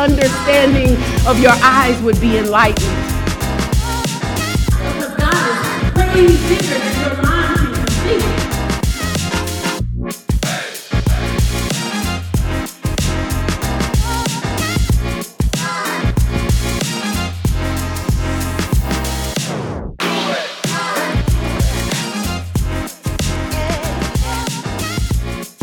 understanding of your eyes would be enlightened. Because God is way bigger than your mind can conceive.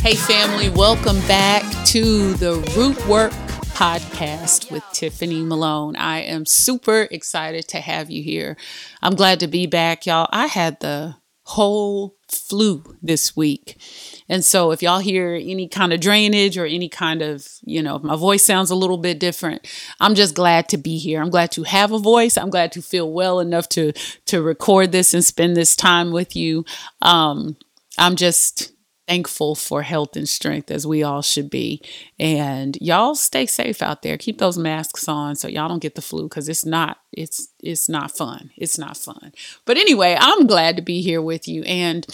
Hey, family, welcome back to the Root Work podcast with Tiffany Malone. I am super excited to have you here. I'm glad to be back, y'all. I had the whole flu this week. And so if y'all hear any kind of drainage or any kind of, you know, my voice sounds a little bit different, I'm just glad to be here. I'm glad to have a voice. I'm glad to feel well enough to to record this and spend this time with you. Um I'm just thankful for health and strength as we all should be. And y'all stay safe out there. Keep those masks on so y'all don't get the flu cuz it's not it's it's not fun. It's not fun. But anyway, I'm glad to be here with you and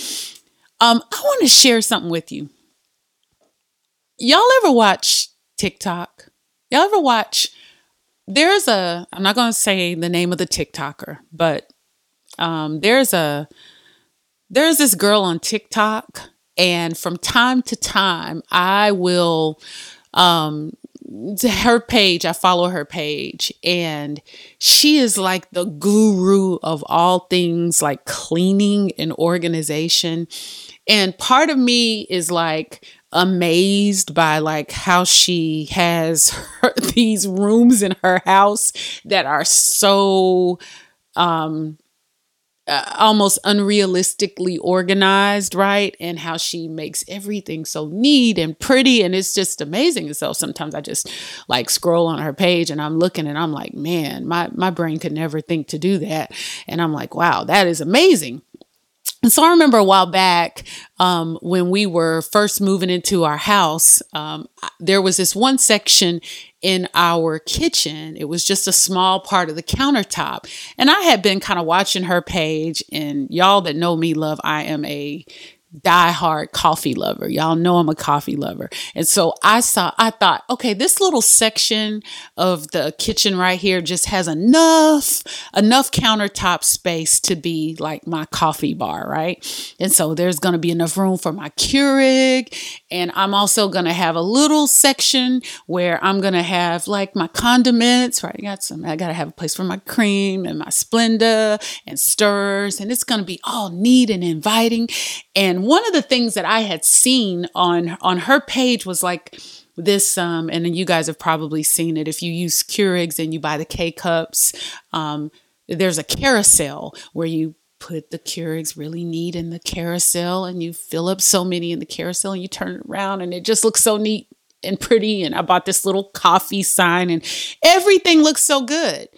um I want to share something with you. Y'all ever watch TikTok? Y'all ever watch there's a I'm not going to say the name of the TikToker, but um there's a there's this girl on TikTok and from time to time i will um her page i follow her page and she is like the guru of all things like cleaning and organization. And part of me is like amazed by like how she has her, these rooms in her house that are so um uh, almost unrealistically organized, right? And how she makes everything so neat and pretty. And it's just amazing. So sometimes I just like scroll on her page and I'm looking and I'm like, man, my, my brain could never think to do that. And I'm like, wow, that is amazing. So I remember a while back um, when we were first moving into our house, um, there was this one section in our kitchen. It was just a small part of the countertop. And I had been kind of watching her page, and y'all that know me love, I am a diehard coffee lover. Y'all know I'm a coffee lover. And so I saw, I thought, okay, this little section of the kitchen right here just has enough, enough countertop space to be like my coffee bar, right? And so there's going to be enough room for my Keurig. And I'm also going to have a little section where I'm going to have like my condiments, right? I got some, I got to have a place for my cream and my Splenda and stirs. And it's going to be all neat and inviting. And one of the things that I had seen on on her page was like this um and you guys have probably seen it if you use Keurigs and you buy the K cups um there's a carousel where you put the Keurigs really neat in the carousel and you fill up so many in the carousel and you turn it around and it just looks so neat and pretty and I bought this little coffee sign and everything looks so good.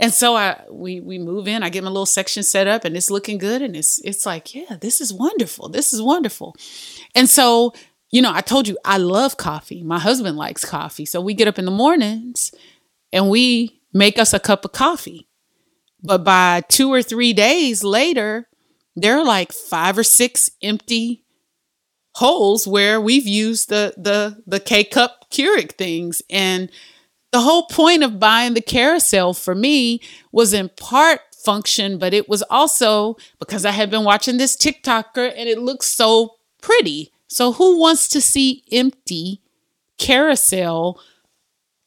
And so I we we move in, I get my little section set up and it's looking good and it's it's like, yeah, this is wonderful. This is wonderful. And so, you know, I told you I love coffee. My husband likes coffee. So we get up in the mornings and we make us a cup of coffee. But by 2 or 3 days later, there are like 5 or 6 empty holes where we've used the the the K cup Keurig things and the whole point of buying the carousel for me was in part function, but it was also because I had been watching this TikToker and it looks so pretty. So who wants to see empty carousel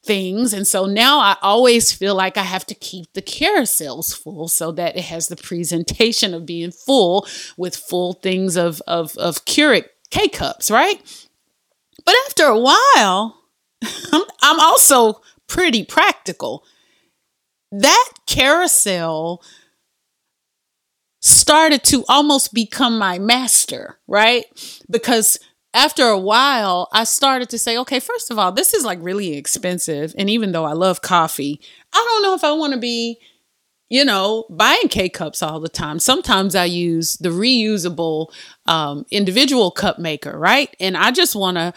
things? And so now I always feel like I have to keep the carousels full so that it has the presentation of being full with full things of of of Keurig K cups, right? But after a while, I'm, I'm also pretty practical. That carousel started to almost become my master, right? Because after a while, I started to say, okay, first of all, this is like really expensive. And even though I love coffee, I don't know if I want to be you know, buying K cups all the time. Sometimes I use the reusable um, individual cup maker, right? And I just want to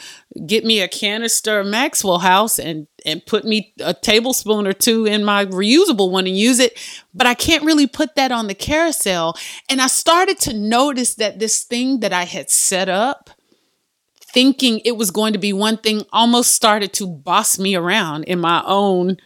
get me a canister Maxwell House and and put me a tablespoon or two in my reusable one and use it. But I can't really put that on the carousel. And I started to notice that this thing that I had set up thinking it was going to be one thing almost started to boss me around in my own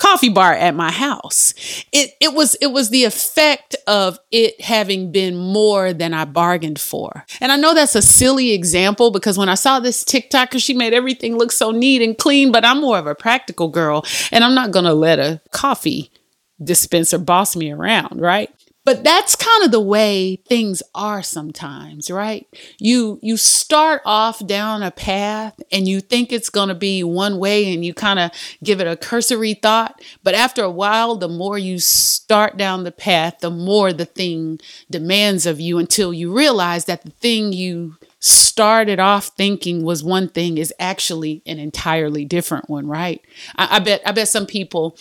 coffee bar at my house. It it was it was the effect of it having been more than I bargained for. And I know that's a silly example because when I saw this TikToker, she made everything look so neat and clean, but I'm more of a practical girl and I'm not going to let a coffee dispenser boss me around, right? But that's kind of the way things are sometimes, right? You you start off down a path and you think it's going to be one way and you kind of give it a cursory thought, but after a while the more you start down the path, the more the thing demands of you until you realize that the thing you started off thinking was one thing is actually an entirely different one, right? I, I bet I bet some people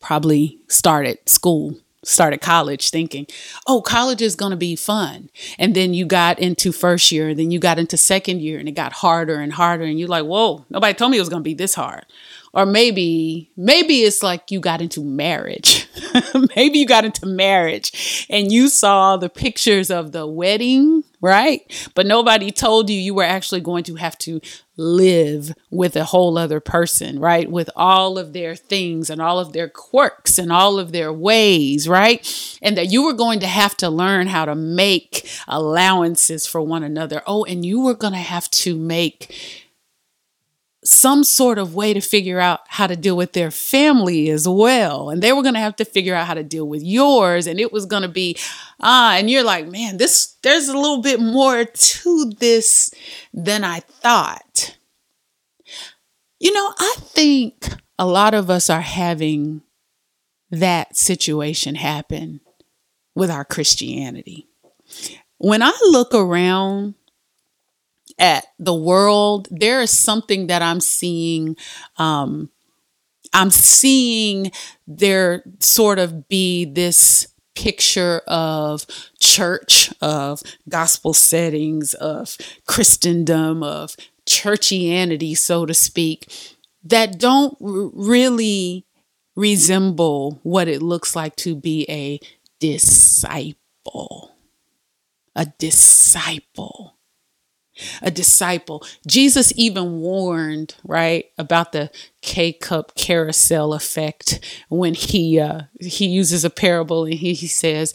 probably started school started college thinking, oh, college is going to be fun. And then you got into first year, and then you got into second year, and it got harder and harder. And you're like, whoa, nobody told me it was going to be this hard. Or maybe, maybe it's like you got into marriage. maybe you got into marriage and you saw the pictures of the wedding, right? But nobody told you you were actually going to have to live with a whole other person, right? With all of their things and all of their quirks and all of their ways, right? And that you were going to have to learn how to make allowances for one another. Oh, and you were going to have to make some sort of way to figure out how to deal with their family as well. And they were going to have to figure out how to deal with yours. And it was going to be, ah, and you're like, man, this, there's a little bit more to this than I thought. You know, I think a lot of us are having that situation happen with our Christianity. When I look around at the world, there is something that I'm seeing. Um, I'm seeing there sort of be this picture of church, of gospel settings, of Christendom, of churchianity, so to speak, that don't r- really resemble what it looks like to be a disciple. A disciple a disciple. Jesus even warned, right, about the K cup carousel effect when he uh, he uses a parable and he, he says,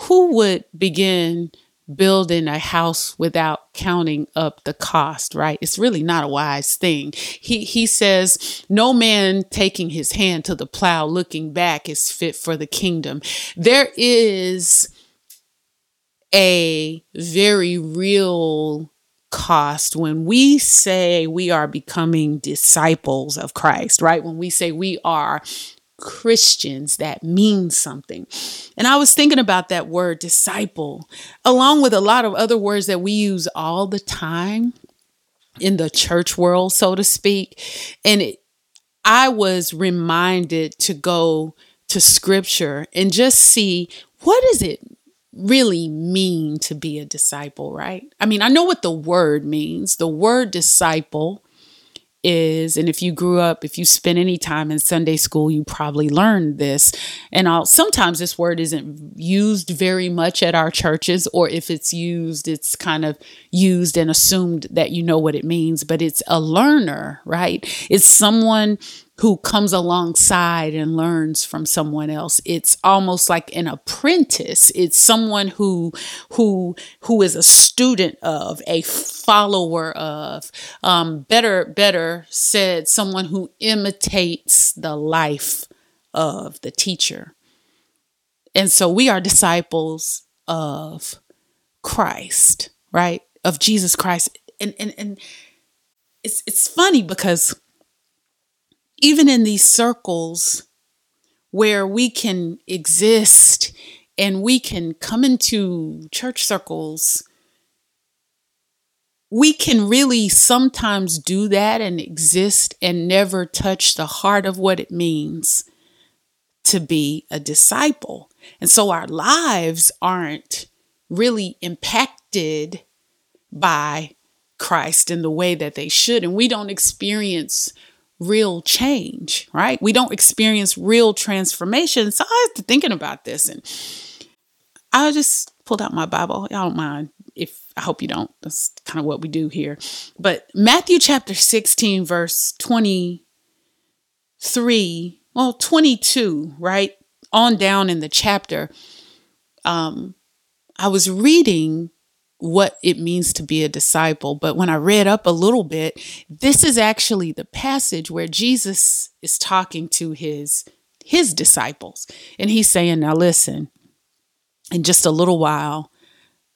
"Who would begin building a house without counting up the cost?" Right? It's really not a wise thing. He he says, "No man taking his hand to the plow, looking back, is fit for the kingdom." There is a very real cost when we say we are becoming disciples of Christ, right? When we say we are Christians, that means something. And I was thinking about that word disciple, along with a lot of other words that we use all the time in the church world, so to speak. And it, I was reminded to go to scripture and just see what does it really mean to be a disciple, right? I mean, I know what the word means. The word disciple is, and if you grew up, if you spent any time in Sunday school, you probably learned this. And I'll, sometimes this word isn't used very much at our churches, or if it's used, it's kind of used and assumed that you know what it means, but it's a learner, right? It's someone who comes alongside and learns from someone else. It's almost like an apprentice. It's someone who who who is a student of a follower of. Um, better better said someone who imitates the life of the teacher. And so we are disciples of christ right? Of jesus christ. And and and it's it's funny because even in these circles where we can exist and we can come into church circles, we can really sometimes do that and exist and never touch the heart of what it means to be a disciple. And so our lives aren't really impacted by Christ in the way that they should. And we don't experience real change, right? We don't experience real transformation. So I was thinking about this and I just pulled out my Bible. Y'all don't mind if I hope you don't. That's kind of what we do here. But Matthew chapter 16, verse 23, well, 22, right? On down in the chapter. Um, I was reading what it means to be a disciple. But when I read up a little bit, this is actually the passage where Jesus is talking to his his disciples. And he's saying, "Now listen, in just a little while,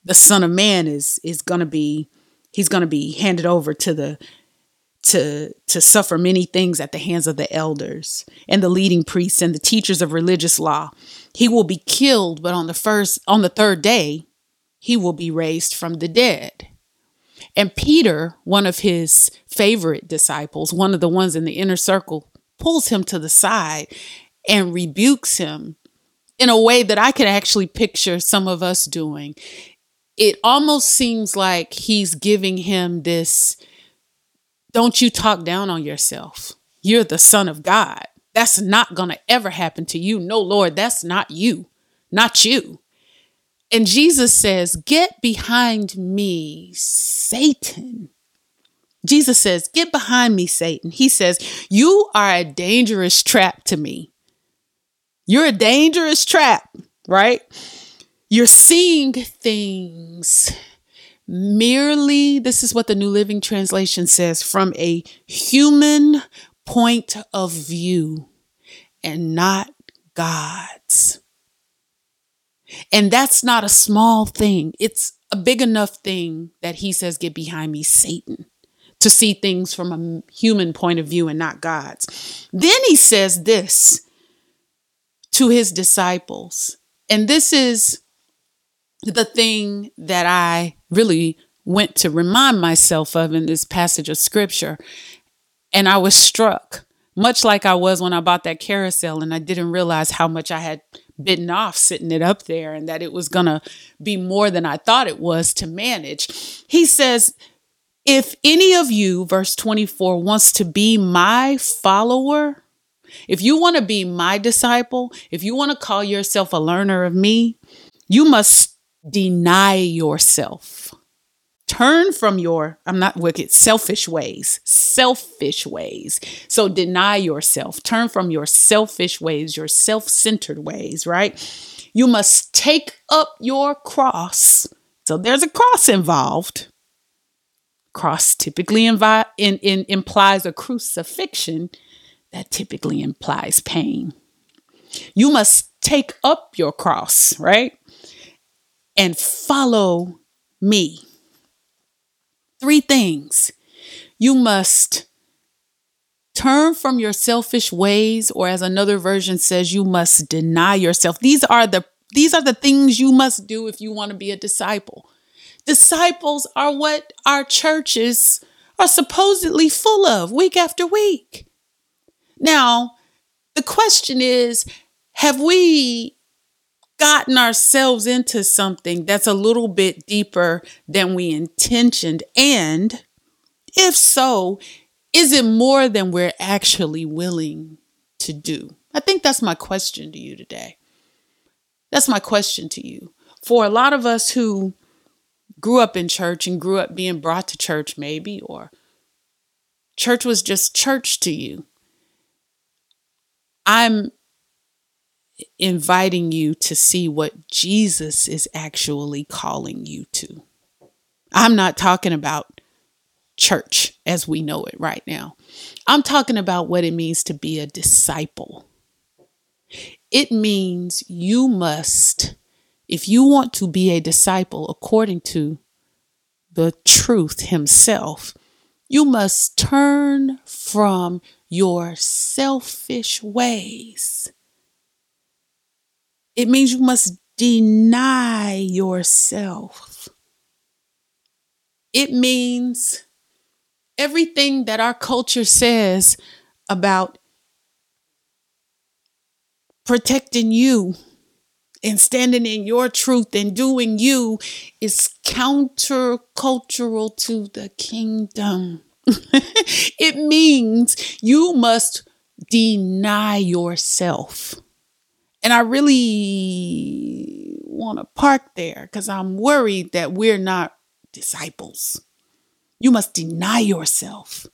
the son of man is is going to be he's going to be handed over to the to to suffer many things at the hands of the elders and the leading priests and the teachers of religious law. He will be killed, but on the first on the third day, he will be raised from the dead. And Peter, one of his favorite disciples, one of the ones in the inner circle, pulls him to the side and rebukes him in a way that I could actually picture some of us doing. It almost seems like he's giving him this don't you talk down on yourself. You're the son of God. That's not going to ever happen to you. No, Lord, that's not you. Not you. And Jesus says, Get behind me, Satan. Jesus says, Get behind me, Satan. He says, You are a dangerous trap to me. You're a dangerous trap, right? You're seeing things merely, this is what the New Living Translation says, from a human point of view and not God's. And that's not a small thing. It's a big enough thing that he says, Get behind me, Satan, to see things from a human point of view and not God's. Then he says this to his disciples. And this is the thing that I really went to remind myself of in this passage of scripture. And I was struck, much like I was when I bought that carousel and I didn't realize how much I had bitten off sitting it up there and that it was going to be more than I thought it was to manage. He says, if any of you, verse 24, wants to be my follower, if you want to be my disciple, if you want to call yourself a learner of me, you must deny yourself. Turn from your, I'm not wicked, selfish ways, selfish ways. So deny yourself. Turn from your selfish ways, your self centered ways, right? You must take up your cross. So there's a cross involved. Cross typically invi- in, in, implies a crucifixion that typically implies pain. You must take up your cross, right? And follow me. Three things. You must turn from your selfish ways or as another version says you must deny yourself. These are the these are the things you must do if you want to be a disciple. Disciples are what our churches are supposedly full of week after week. Now, the question is have we gotten ourselves into something that's a little bit deeper than we intentioned? And if so, is it more than we're actually willing to do? I think that's my question to you today. That's my question to you. For a lot of us who grew up in church and grew up being brought to church, maybe, or church was just church to you, I'm inviting you to see what Jesus is actually calling you to. I'm not talking about church as we know it right now. I'm talking about what it means to be a disciple. It means you must, if you want to be a disciple according to the truth himself, you must turn from your selfish ways it means you must deny yourself. It means everything that our culture says about protecting you and standing in your truth and doing you is countercultural to the kingdom. it means you must deny yourself. And I really want to park there because I'm worried that we're not disciples. You must deny yourself.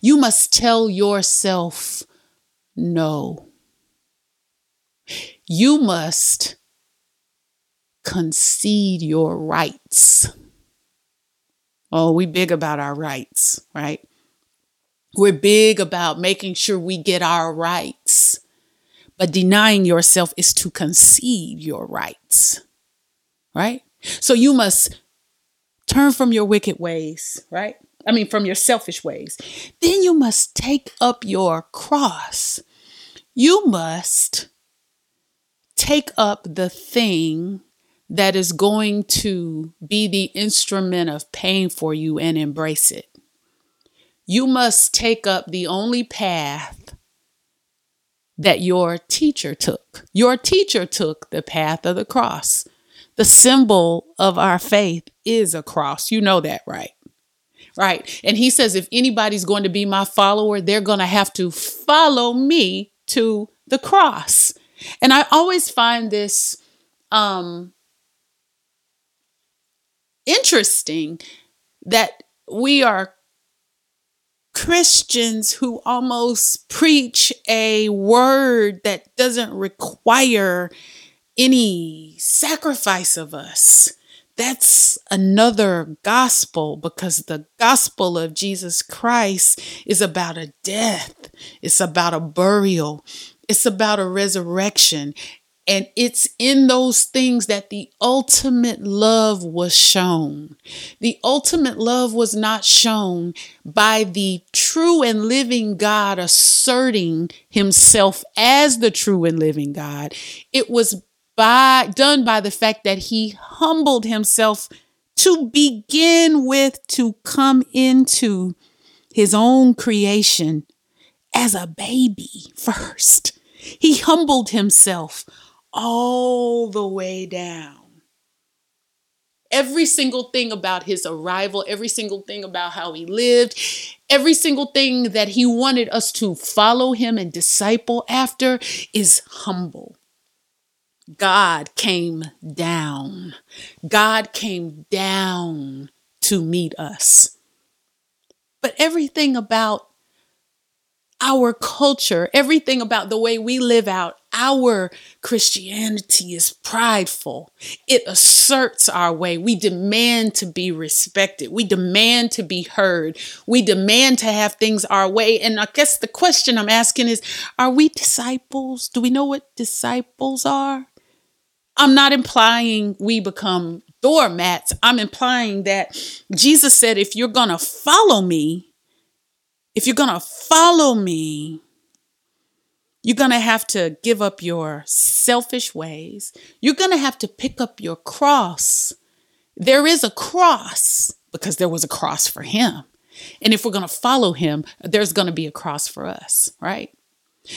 You must tell yourself no. You must concede your rights. Oh, we big about our rights, right? We're big about making sure we get our rights. But denying yourself is to concede your rights, right? So you must turn from your wicked ways, right? I mean, from your selfish ways. Then you must take up your cross. You must take up the thing that is going to be the instrument of pain for you and embrace it. You must take up the only path that your teacher took. Your teacher took the path of the cross. The symbol of our faith is a cross. You know that, right? Right. And he says, if anybody's going to be my follower, they're going to have to follow me to the cross. And I always find this um, interesting that we are Christians who almost preach a word that doesn't require any sacrifice of us. That's another gospel because the gospel of Jesus Christ is about a death, it's about a burial, it's about a resurrection. And it's in those things that the ultimate love was shown. The ultimate love was not shown by the true and living God asserting himself as the true and living God. It was by done by the fact that he humbled himself to begin with to come into his own creation as a baby first. He humbled himself all the way down. Every single thing about his arrival, every single thing about how he lived, every single thing that he wanted us to follow him and disciple after is humble. God came down. God came down to meet us. But everything about our culture, everything about the way we live out our Christianity is prideful. It asserts our way. We demand to be respected. We demand to be heard. We demand to have things our way. And I guess the question I'm asking is are we disciples? Do we know what disciples are? I'm not implying we become doormats. I'm implying that Jesus said, if you're going to follow me, if you're going to follow me, you're going to have to give up your selfish ways. You're going to have to pick up your cross. There is a cross because there was a cross for him. And if we're going to follow him, there's going to be a cross for us, right?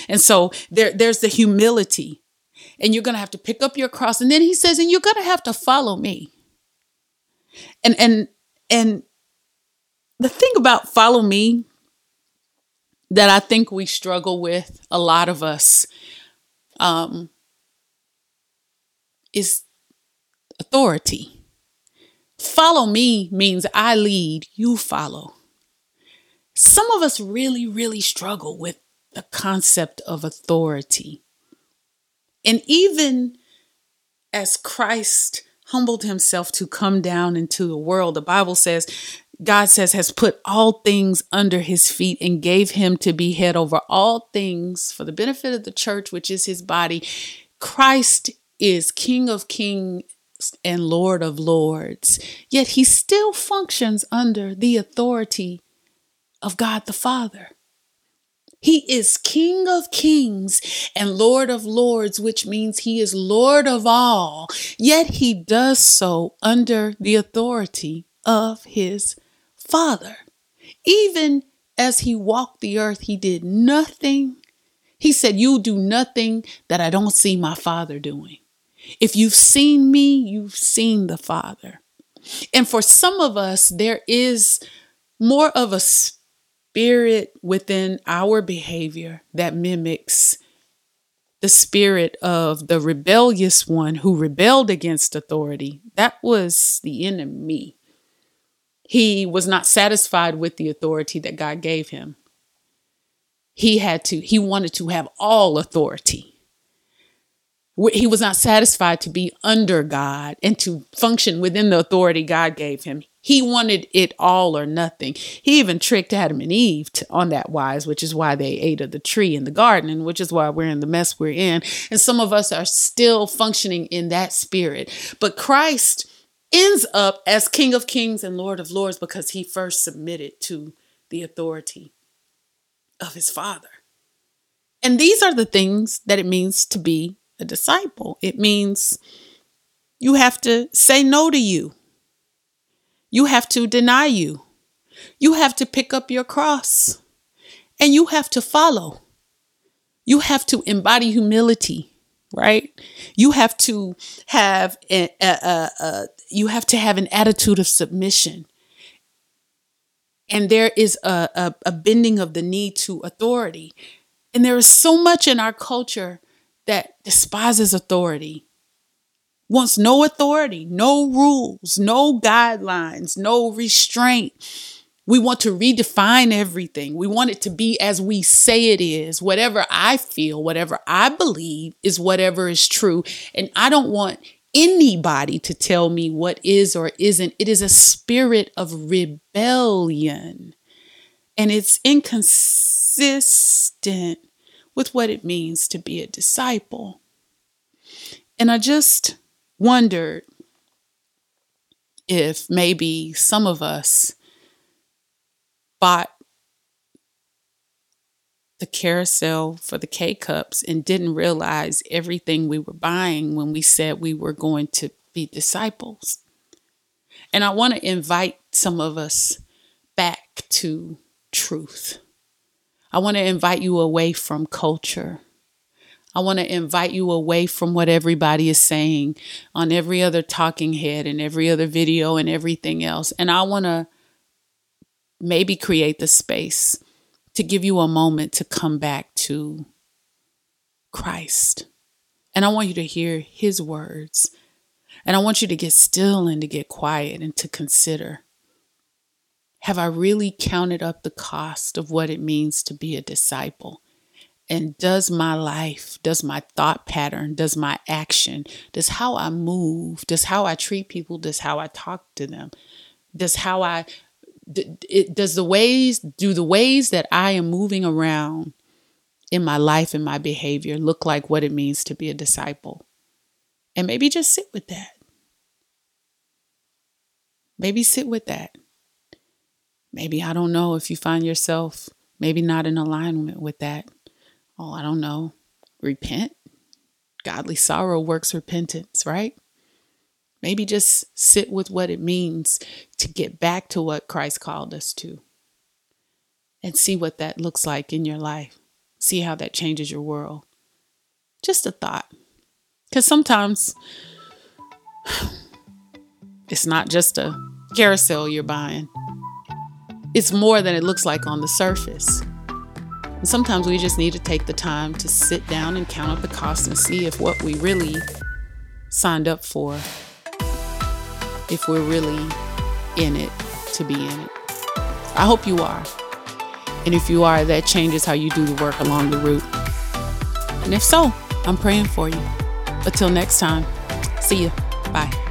And so there, there's the humility. And you're going to have to pick up your cross. And then he says, and you're going to have to follow me. And and and the thing about follow me that I think we struggle with, a lot of us, um, is authority. Follow me means I lead, you follow. Some of us really, really struggle with the concept of authority. And even as Christ humbled himself to come down into the world, the Bible says God says, has put all things under his feet and gave him to be head over all things for the benefit of the church, which is his body. Christ is King of kings and Lord of lords, yet he still functions under the authority of God the Father. He is King of kings and Lord of lords, which means he is Lord of all, yet he does so under the authority of his Father. Even as he walked the earth, he did nothing. He said, You do nothing that I don't see my Father doing. If you've seen me, you've seen the Father. And for some of us, there is more of a spirit within our behavior that mimics the spirit of the rebellious one who rebelled against authority. That was the enemy. He was not satisfied with the authority that God gave him. He had to, he wanted to have all authority. He was not satisfied to be under God and to function within the authority God gave him. He wanted it all or nothing. He even tricked Adam and Eve to, on that wise, which is why they ate of the tree in the garden, and which is why we're in the mess we're in. And some of us are still functioning in that spirit. But Christ ends up as King of Kings and Lord of Lords because he first submitted to the authority of his Father. And these are the things that it means to be a disciple. It means you have to say no to you. You have to deny you. You have to pick up your cross and you have to follow. You have to embody humility, right? You have to have a, a, a, you have to have an attitude of submission. And there is a, a bending of the knee to authority. And there is so much in our culture that despises authority, wants no authority, no rules, no guidelines, no restraint. We want to redefine everything. We want it to be as we say it is. Whatever I feel, whatever I believe is whatever is true. And I don't want anybody to tell me what is or isn't. It is a spirit of rebellion. And it's inconsistent with what it means to be a disciple. And I just wondered if maybe some of us bought the carousel for the K cups and didn't realize everything we were buying when we said we were going to be disciples. And I want to invite some of us back to truth. I want to invite you away from culture. I want to invite you away from what everybody is saying on every other talking head and every other video and everything else. And I want to maybe create the space to give you a moment to come back to Christ. And I want you to hear his words. And I want you to get still and to get quiet and to consider have I really counted up the cost of what it means to be a disciple? And does my life, does my thought pattern, does my action, does how I move, does how I treat people, does how I talk to them, does how I, it, does the ways, do the ways that I am moving around in my life and my behavior look like what it means to be a disciple? And maybe just sit with that. Maybe sit with that maybe I don't know if you find yourself maybe not in alignment with that. Oh, I don't know. Repent. Godly sorrow works repentance, right? Maybe just sit with what it means to get back to what Christ called us to and see what that looks like in your life. See how that changes your world. Just a thought. Because sometimes it's not just a carousel you're buying, it's more than it looks like on the surface. And sometimes we just need to take the time to sit down and count up the cost and see if what we really signed up for, if we're really in it to be in it. I hope you are. And if you are, that changes how you do the work along the route. And if so, I'm praying for you. Until next time, see you. Bye.